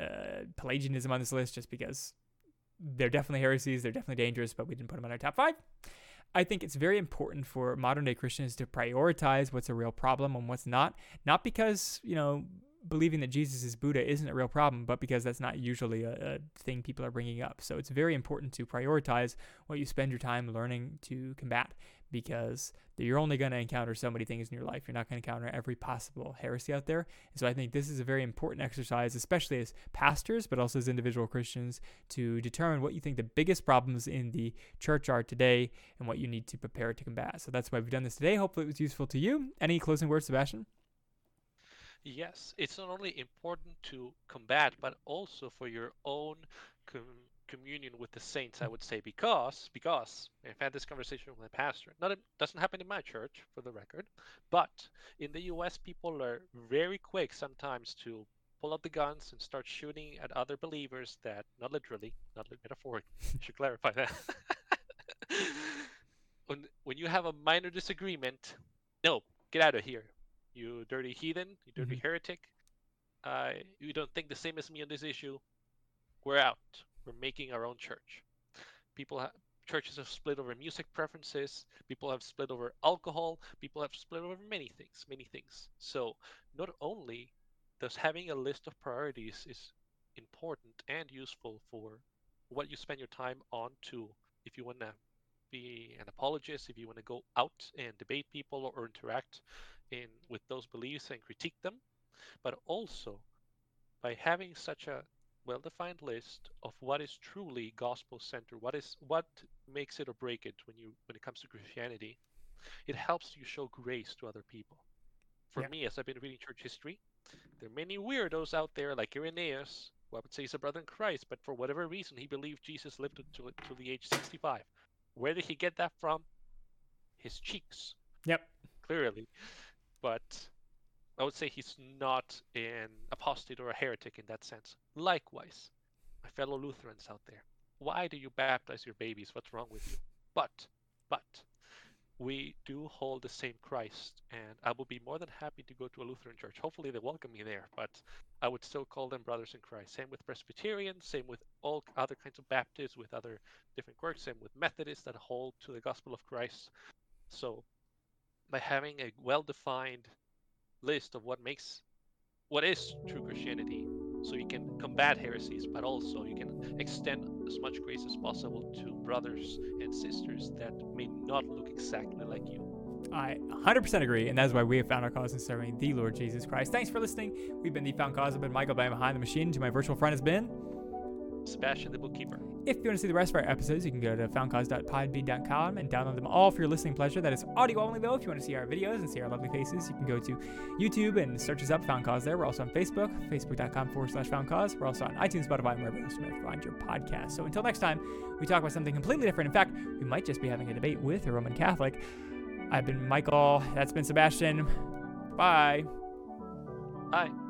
uh, Pelagianism on this list just because they're definitely heresies. They're definitely dangerous, but we didn't put them on our top five. I think it's very important for modern day Christians to prioritize what's a real problem and what's not. Not because, you know, believing that Jesus is Buddha isn't a real problem, but because that's not usually a, a, thing people are bringing up. So it's very important to prioritize what you spend your time learning to combat because you're only going to encounter so many things in your life. You're not going to encounter every possible heresy out there. And so I think this is a very important exercise, especially as pastors, but also as individual Christians, to determine what you think the biggest problems in the church are today and what you need to prepare to combat. So that's why we've done this today. Hopefully it was useful to you. Any closing words, Sebastian? Yes, it's not only important to combat, but also for your own communion with the saints. I would say because because I've had this conversation with my pastor. Not it doesn't happen in my church, for the record, but in the U.S., people are very quick sometimes to pull out the guns and start shooting at other believers. That not literally, not metaphorically. Should clarify that. when when you have a minor disagreement, no, get out of here you dirty heathen, you dirty mm-hmm. heretic. Uh, you don't think the same as me on this issue. We're out. We're making our own church. People have churches have split over music preferences. People have split over alcohol. People have split over many things, many things. So not only does having a list of priorities is important and useful for what you spend your time on to if you want to be an apologist, if you want to go out and debate people or, interact in with those beliefs and critique them, but also by having such a well-defined list of what is truly gospel-centered, what is what makes it or break it when you when it comes to Christianity, it helps you show grace to other people. For yeah. me, as I've been reading church history, there are many weirdos out there like Irenaeus, who I would say is a brother in Christ, but for whatever reason he believed Jesus lived to, to the age 65. Where did he get that from? His cheeks. Yep. Clearly but I would say he's not an apostate or a heretic in that sense. Likewise, my fellow Lutherans out there, why do you baptize your babies? What's wrong with you? But, but, we do hold the same Christ, and I will be more than happy to go to a Lutheran church. Hopefully, they welcome me there, but I would still call them brothers in Christ. Same with Presbyterians, same with all other kinds of Baptists, with other different quirks, same with Methodists that hold to the gospel of Christ. So by having a well-defined list of what makes what is true Christianity, so you can combat heresies, but also you can extend as much grace as possible to brothers and sisters that may not look exactly like you. I 100% agree, and that's why we have found our cause in serving the Lord Jesus Christ. Thanks for listening. We've been the Found Cause. I've been Michael Bam behind the machine. To my virtual friend has been Sebastian the Bookkeeper. If you want to see the rest of our episodes, you can go to foundcause.podbean.com and download them all for your listening pleasure. That is audio only, though. If you want to see our videos and see our lovely faces, you can go to YouTube and search us up, Found Cause there. We're also on Facebook, facebook.com forward slash Found Cause. We're also on iTunes, Spotify, and wherever else you may find your podcast. So until next time, we talk about something completely different. In fact, we might just be having a debate with a Roman Catholic. I've been Michael. That's been Sebastian. Bye. Bye.